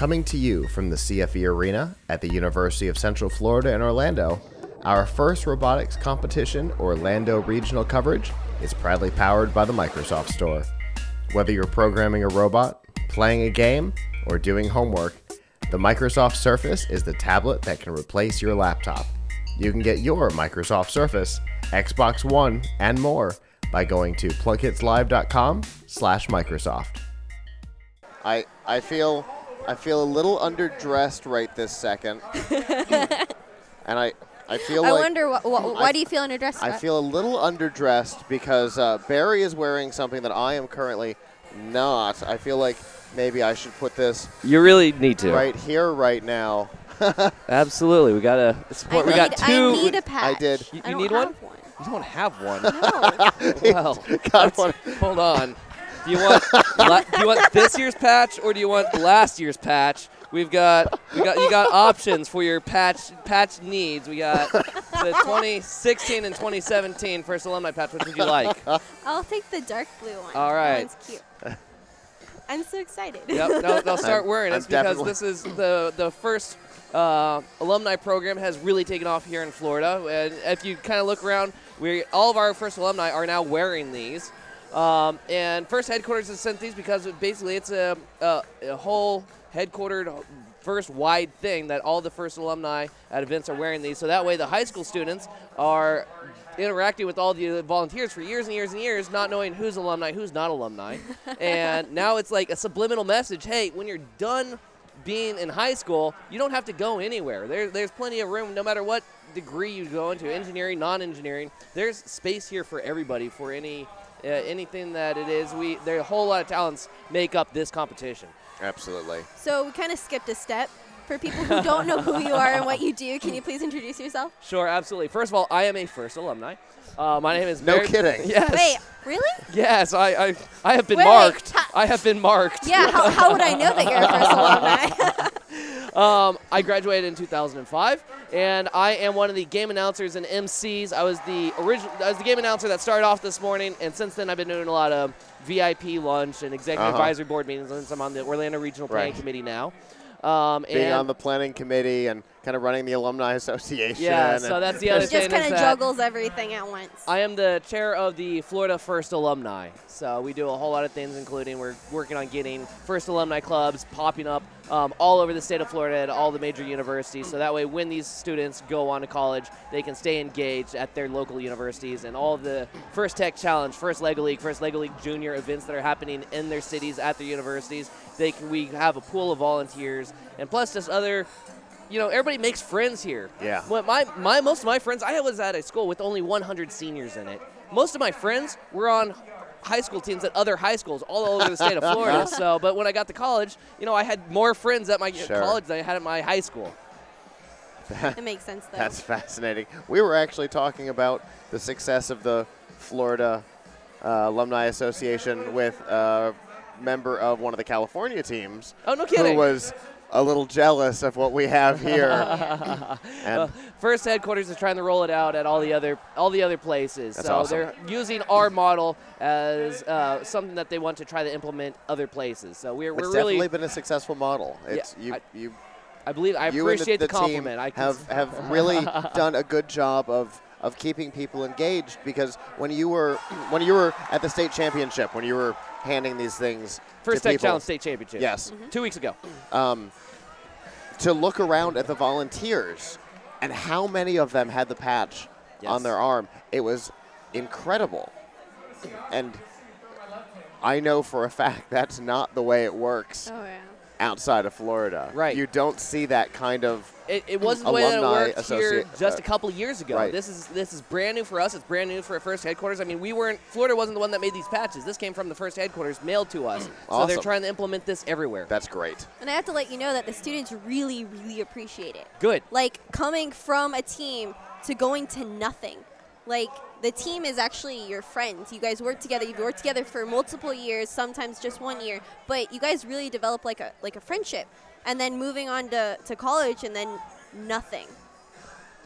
Coming to you from the CFE Arena at the University of Central Florida in Orlando, our first robotics competition, Orlando Regional Coverage, is proudly powered by the Microsoft Store. Whether you're programming a robot, playing a game, or doing homework, the Microsoft Surface is the tablet that can replace your laptop. You can get your Microsoft Surface, Xbox One, and more by going to plughitslive.com slash Microsoft. I, I feel I feel a little underdressed right this second. and I I feel I like wonder wh- wh- why do you feel underdressed? I about? feel a little underdressed because uh, Barry is wearing something that I am currently not. I feel like maybe I should put this You really need to. right here, right now. Absolutely. We got to I support. we need, got two. I need a patch. did. You- I you don't need one? one. you don't have one. No. well, Got one. hold on. Do you want la- do you want this year's patch or do you want last year's patch? We've got we got you got options for your patch patch needs. We got the 2016 and 2017 first alumni patch. Which would you like? I'll take the dark blue one. All right. That one's cute. I'm so excited. Yep, no, they'll start wearing it because this is the the first uh, alumni program has really taken off here in Florida. And if you kind of look around, we all of our first alumni are now wearing these. Um, and first headquarters has sent these because basically it's a, a, a whole headquartered first wide thing that all the first alumni at events are wearing these. So that way the high school students are interacting with all the volunteers for years and years and years, not knowing who's alumni, who's not alumni. and now it's like a subliminal message hey, when you're done being in high school, you don't have to go anywhere. There, there's plenty of room, no matter what degree you go into engineering, non engineering. There's space here for everybody for any. Uh, anything that it is, we there are a whole lot of talents make up this competition. Absolutely. So we kind of skipped a step. For people who don't know who you are and what you do, can you please introduce yourself? Sure, absolutely. First of all, I am a first alumni. Uh, my name is No Barry- kidding. Yes. Wait, really? Yes, I, I, I have been Wait, marked. ha- I have been marked. Yeah, how, how would I know that you're a first alumni? Um, I graduated in 2005, and I am one of the game announcers and MCs. I was the original. I was the game announcer that started off this morning, and since then I've been doing a lot of VIP lunch and executive Uh-huh. advisory board meetings. Since I'm on the Orlando Regional Planning Right. Committee now. Um, Being on the planning committee and kind of running the alumni association. yeah, and- so that's the other He thing. just kind of juggles everything at once. I am the chair of the Florida First Alumni. So we do a whole lot of things, including we're working on getting First Alumni clubs popping up um, all over the state of Florida at all the major universities. So that way, when these students go on to college, they can stay engaged at their local universities and all the First Tech Challenge, First Lego League, First Lego League Junior events that are happening in their cities at their universities. They can, we have a pool of volunteers and plus just other you know, everybody makes friends here. Yeah. What my, my most of my friends, I was at a school with only 100 seniors in it. Most of my friends were on high school teams at other high schools all over the state of Florida. so, but when I got to college, you know, I had more friends at my Sure. college than I had at my high school. It makes sense though. That's fascinating. We were actually talking about the success of the Florida uh, Alumni Association with a member of one of the California teams Oh, no kidding. who kidding. was a little jealous of what we have here. and First headquarters is trying to roll it out at all the other all the other places. That's so awesome. they're using our model as uh, something that they want to try to implement other places. So we're, we're really definitely been a successful model. It's you, I- you, I believe I appreciate the, the, the team compliment. I have have really done a good job of of keeping people engaged because when you were when you were at the state championship when you were handing these things First to Tech people, Challenge State Championship. yes Two weeks ago. um, to look around at the volunteers and how many of them had the patch Yes. on their arm it was incredible and I know for a fact that's not the way it works oh yeah. Outside of Florida. Right. You don't see that kind of It, it wasn't the way that it Alumni worked here just uh, a couple years ago. right. This is this is brand new for us. It's brand new for our first headquarters. I mean, we weren't Florida wasn't the one that made these patches. This came from the first headquarters mailed to us. So they're trying to implement this everywhere. that's great. And I have to let you know that the students really, really appreciate it. Good. Like coming from a team to going to nothing. Like the team is actually your friends. You guys work together. You've worked together for multiple years, sometimes just one year. But you guys really develop like a like a friendship. And then moving on to, to college and then nothing.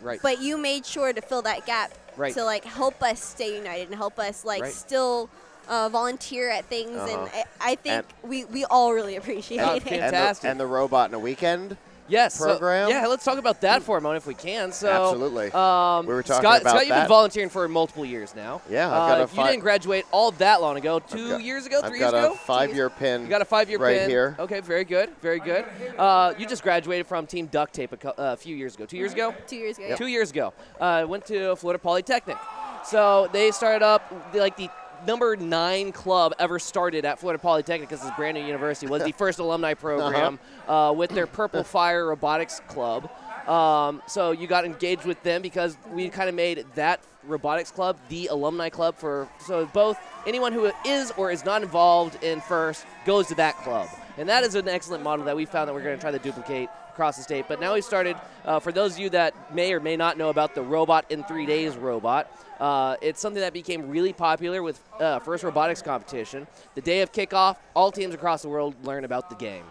Right. But you made sure to fill that gap Right. to like help us stay united and help us like Right. still uh, volunteer at things, and Uh-huh. I, I think And- we, we all really appreciate Oh, it. fantastic. And the, Fantastic. and the robot in a weekend. Yes. so- program? yeah, let's talk about that for a moment if we can. So, Absolutely. Um, We were talking Scott, about Scott, you've been volunteering for multiple years now. Yeah, I've got Uh, a fi- You didn't graduate all that long ago. 2 got- years ago, I've three got years a ago. Two five-year pin You got a five-year right pin. here. Okay, very good, very good. Uh, you just graduated from Team Duct Tape a, cou- uh, a few years ago. Two years ago. Two years ago. Two years ago. Uh, went to Florida Polytechnic. So they started up like the number nine club ever started at Florida Polytechnic because it's a brand new university. Was the first alumni program uh, with their Purple Fire Robotics Club. Um, so you got engaged with them because we kind of made that robotics club the alumni club for so both anyone who is or is not involved in first goes to that club and that is an excellent model that we found that we're going to try to duplicate across the state. But now we started uh, for those of you that may or may not know about the robot in three days robot uh, it's something that became really popular with uh, first robotics competition. The day of kickoff all teams across the world learn about the game.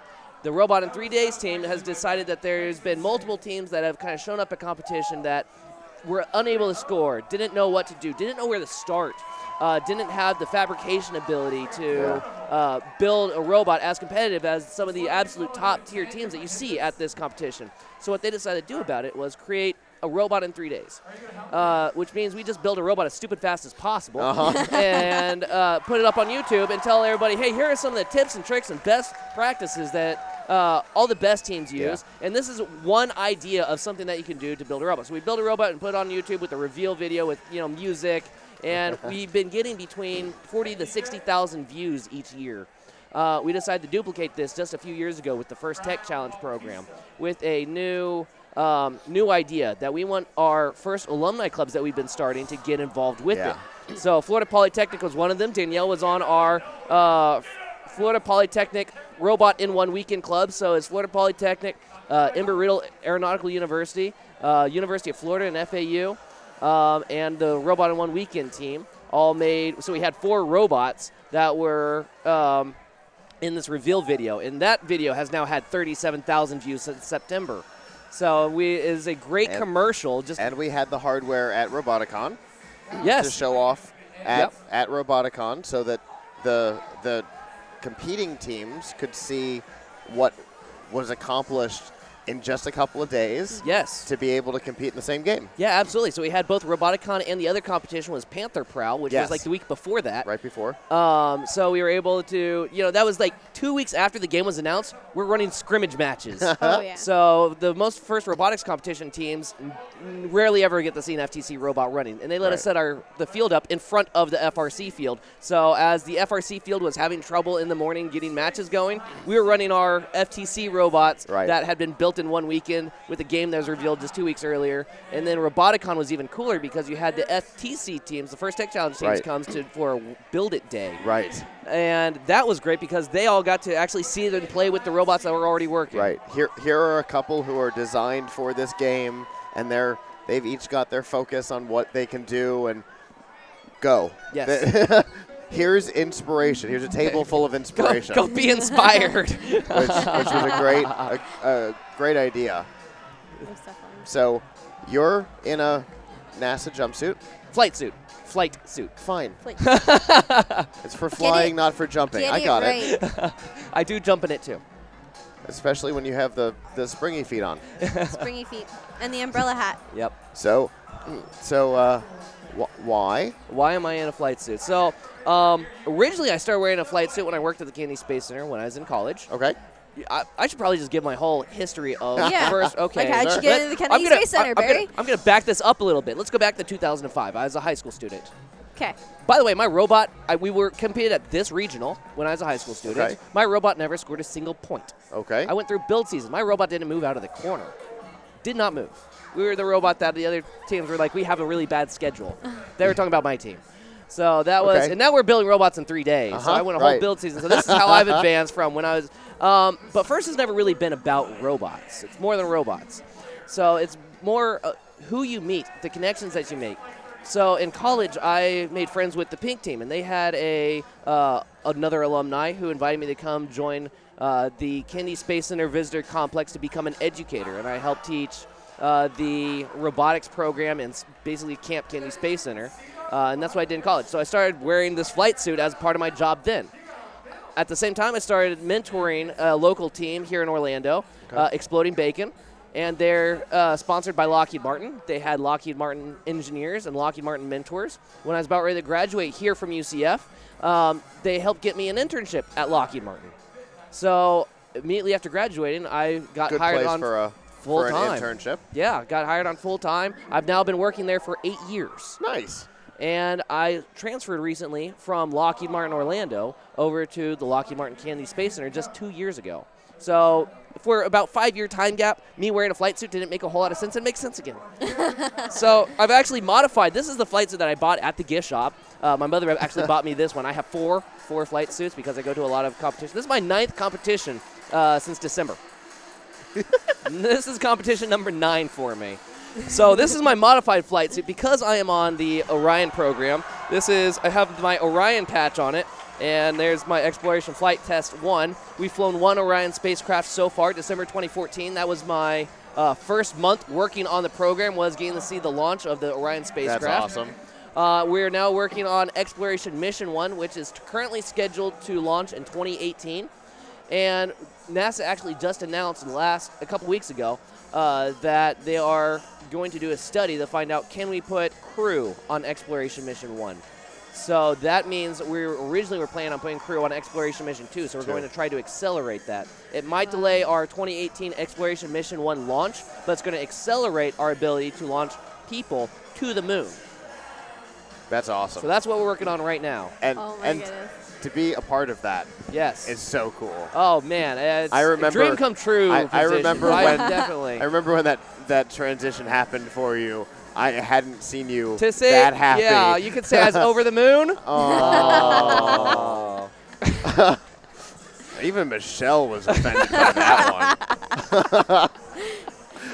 The robot in three days team has decided that there's been multiple teams that have kind of shown up at competition that were unable to score, didn't know what to do, didn't know where to start, uh, didn't have the fabrication ability to uh, build a robot as competitive as some of the absolute top tier teams that you see at this competition. So what they decided to do about it was create a robot in three days, uh, which means we just build a robot as stupid fast as possible and uh, put it up on YouTube and tell everybody, hey, here are some of the tips and tricks and best practices that uh, all the best teams use. And this is one idea of something that you can do to build a robot. So we build a robot and put it on YouTube with a reveal video with you know music, and we've been getting between 40 to 60,000 views each year. Uh, we decided to duplicate this just a few years ago with the first Tech Challenge program with a new um, new idea that we want our first alumni clubs that we've been starting to get involved with Yeah. it. So Florida Polytechnic was one of them. Danielle was on our uh, Florida Polytechnic Robot in One Weekend Club. So it's Florida Polytechnic, uh, Embry-Riddle Aeronautical University, uh, University of Florida, and FAU, um, and the Robot in One Weekend team all made. So we had four robots that were. Um, in this reveal video, and that video has now had 37,000 views since September. So we it is a great And- commercial. Just And we had the hardware at Roboticon yes, to show off at, Yep. at Roboticon so that the the competing teams could see what was accomplished in just a couple of days yes, to be able to compete in the same game yeah, absolutely. So we had both Roboticon and the other competition was Panther Prowl, which Yes. was like the week before that. right before. Um, so we were able to, you know, that was like two weeks after the game was announced. We're running scrimmage matches. Oh, yeah. So the most first robotics competition teams rarely ever get to see an FTC robot running, and they let us set our the field up in front of the FRC field. So as the FRC field was having trouble in the morning getting matches going, we were running our FTC robots Right. that had been built in one weekend with a game that was revealed just two weeks earlier. And then Roboticon was even cooler because you had the FTC teams, the first Tech Challenge teams, Right. comes to for Build It Day Right, and that was great because they all got to actually see it and play with the robots that were already working. right. Here here are a couple who are designed for this game, and they're they've each got their focus on what they can do and go. Yes. Here's inspiration. Here's a table full of Go, inspiration. go be inspired. which, which was a great, a, a great idea. So, you're in a NASA jumpsuit. Flight suit. Flight suit. Fine. Like, It's for flying, it- not for jumping. get I got it. right. I do jump in it too. Especially when you have the the springy feet on. Springy feet and the umbrella hat. Yep. So, so uh, wh- why? Why am I in a flight suit? So, um, originally I started wearing a flight suit when I worked at the Kennedy Space Center when I was in college. Okay. I, I should probably just give my whole history of Yeah. first. Okay. Like, how'd you get into the Kennedy I'm gonna, Space Center, I'm, I'm Barry? gonna, I'm gonna back this up a little bit. Let's go back to 2005. I was a high school student. Okay. By the way, my robot, I, we were competed at this regional when I was a high school student. Okay. My robot never scored a single point. Okay. I went through build season. My robot didn't move out of the corner. Did not move. We were the robot that the other teams were like, we have a really bad schedule. they were talking about my team. So that was, Okay. and now we're building robots in three days. So Uh-huh, I went a whole right. build season. So this is how I've advanced from when I was. Um, but first has never really been about robots. It's more than robots. So it's more uh, who you meet, the connections that you make. So in college, I made friends with the Pink Team, and they had a uh, another alumni who invited me to come join uh, the Kennedy Space Center Visitor Complex to become an educator, and I helped teach uh, the robotics program in basically Camp Kennedy Space Center. Uh, and that's what I did in college. So I started wearing this flight suit as part of my job then. At the same time, I started mentoring a local team here in Orlando, uh, Exploding Bacon, and they're uh, sponsored by Lockheed Martin. They had Lockheed Martin engineers and Lockheed Martin mentors. When I was about ready to graduate here from UCF, um, they helped get me an internship at Lockheed Martin. So immediately after graduating, I got Good hired on for a full for time. internship. Yeah, got hired on full time. I've now been working there for eight years. Nice. And I transferred recently from Lockheed Martin Orlando over to the Lockheed Martin Kennedy Space Center just two years ago. So for about five year time gap, me wearing a flight suit didn't make a whole lot of sense. It makes sense again. so I've actually modified. This is the flight suit that I bought at the gift shop. Uh, my mother actually bought me this one. I have four four flight suits because I go to a lot of competitions. This is my ninth competition uh, since December. this is competition number nine for me. So this is my modified flight suit because I am on the Orion program. This is I have my Orion patch on it, and there's my exploration flight test one. We've flown one Orion spacecraft so far, December 2014. That was my uh, first month working on the program. Was getting to see the launch of the Orion spacecraft. That's awesome. Uh, we're now working on Exploration Mission 1, which is currently scheduled to launch in 2018. And NASA actually just announced last a couple weeks ago uh, that they are going to do a study to find out can we put crew on Exploration Mission 1. So that means we originally were planning on putting crew on Exploration Mission 2, so we're Two. going to try to accelerate that. It might delay our 2018 Exploration Mission 1 launch, but it's going to accelerate our ability to launch people to the moon. That's awesome. So that's what we're working on right now. and Oh my and goodness. To be a part of that Yes. is so cool. oh man, it's I a remember- dream come true. I- I position. remember I when- definitely. I remember when that that transition happened for you. I hadn't seen you to say that happy. yeah, you could say I was over the moon. Oh. Even Michelle was offended by that one.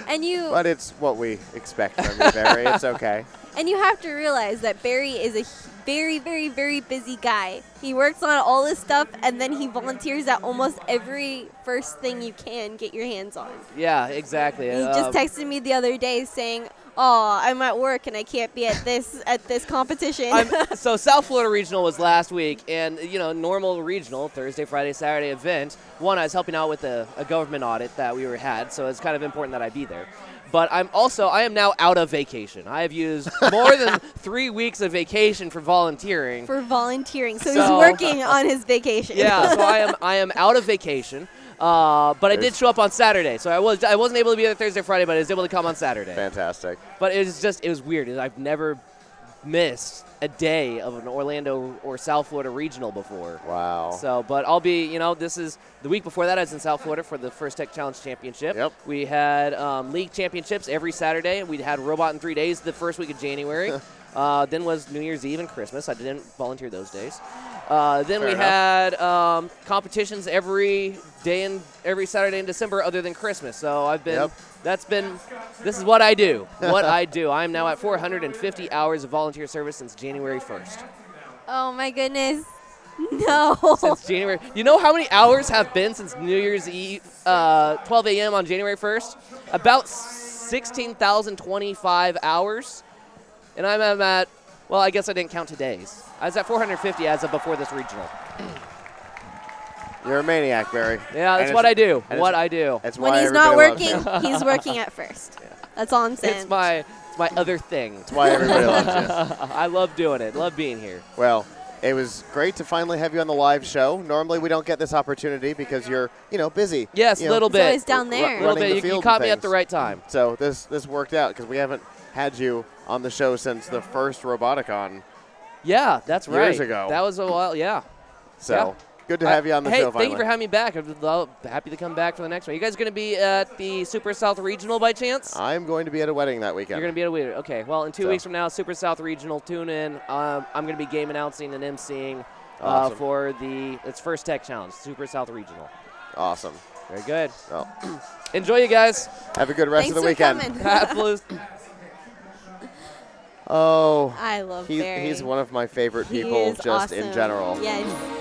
And you But it's what we expect from you, Barry. It's okay. and you have to realize that Barry is a h- very, very, very busy guy. He works on all this stuff, and then he volunteers at almost every first thing you can get your hands on. Yeah, exactly. He Um, just texted me the other day saying, "Oh, I'm at work and I can't be at this at this competition." I'm, so South Florida Regional was last week, and you know, normal regional Thursday, Friday, Saturday event. One, I was helping out with a, a government audit that we were had, so it's kind of important that I be there. But I'm also I am now out of vacation. I have used more than three weeks of vacation for volunteering. for volunteering, so, he's working on his vacation. yeah, so I am I am out of vacation. Uh, but I did show up on Saturday, so I was I wasn't able to be there Thursday, Friday, but I was able to come on Saturday. Fantastic. But it was just it was weird. I've never missed a day of an Orlando or South Florida regional before. Wow. So, but I'll be, you know, this is the week before that. I was in South Florida for the First Tech Challenge Championship. Yep. We had um, league championships every Saturday. We had Robot in three days the first week of January. uh, then was New Year's Eve and Christmas. I didn't volunteer those days. Uh, then Fair we enough. had um, competitions every day and every Saturday in December, other than Christmas. So I've been. Yep. That's been. This is what I do. What I do. I am now at 450 hours of volunteer service since January 1st. Oh my goodness. No. since January. You know how many hours have been since New Year's Eve, uh, 12 a.m. on January 1st? About 16,025 hours. And I'm, I'm at, well, I guess I didn't count today's. I was at 450 as of before this regional. You're a maniac, Barry. Yeah, that's And what I do. What I do. That's why when he's not everybody loves working, you. he's working at first. That's all I'm saying. It's my, it's my other thing. That's why everybody loves you. I love doing it. Love being here. Well, it was great to finally have you on the live show. Normally, we don't get this opportunity because you're, you know, busy. Yes, a You know, little It's always bit. down r- there. A little running bit. the You, you field caught me at the things. right time. So this this worked out because we haven't had you on the show since the first Roboticon. Yeah, that's right. Years ago. That was a while. Yeah. So good to have you on the hey, show thank you for having me back. I'm happy to come back for the next one. You guys going to be at the Super South Regional by chance? I'm going to be at a wedding that weekend. You're going to be at a wedding. Okay. Well, in two So. weeks from now, Super South Regional. Tune in. Um, I'm going to be game announcing and emceeing uh, Awesome. for the it's First Tech Challenge, Super South Regional. awesome. Very good. Well, Enjoy, you guys. have a good rest Thanks of the for weekend. coming. Oh, I love he, Barry. he's one of my favorite people just in general. Yes.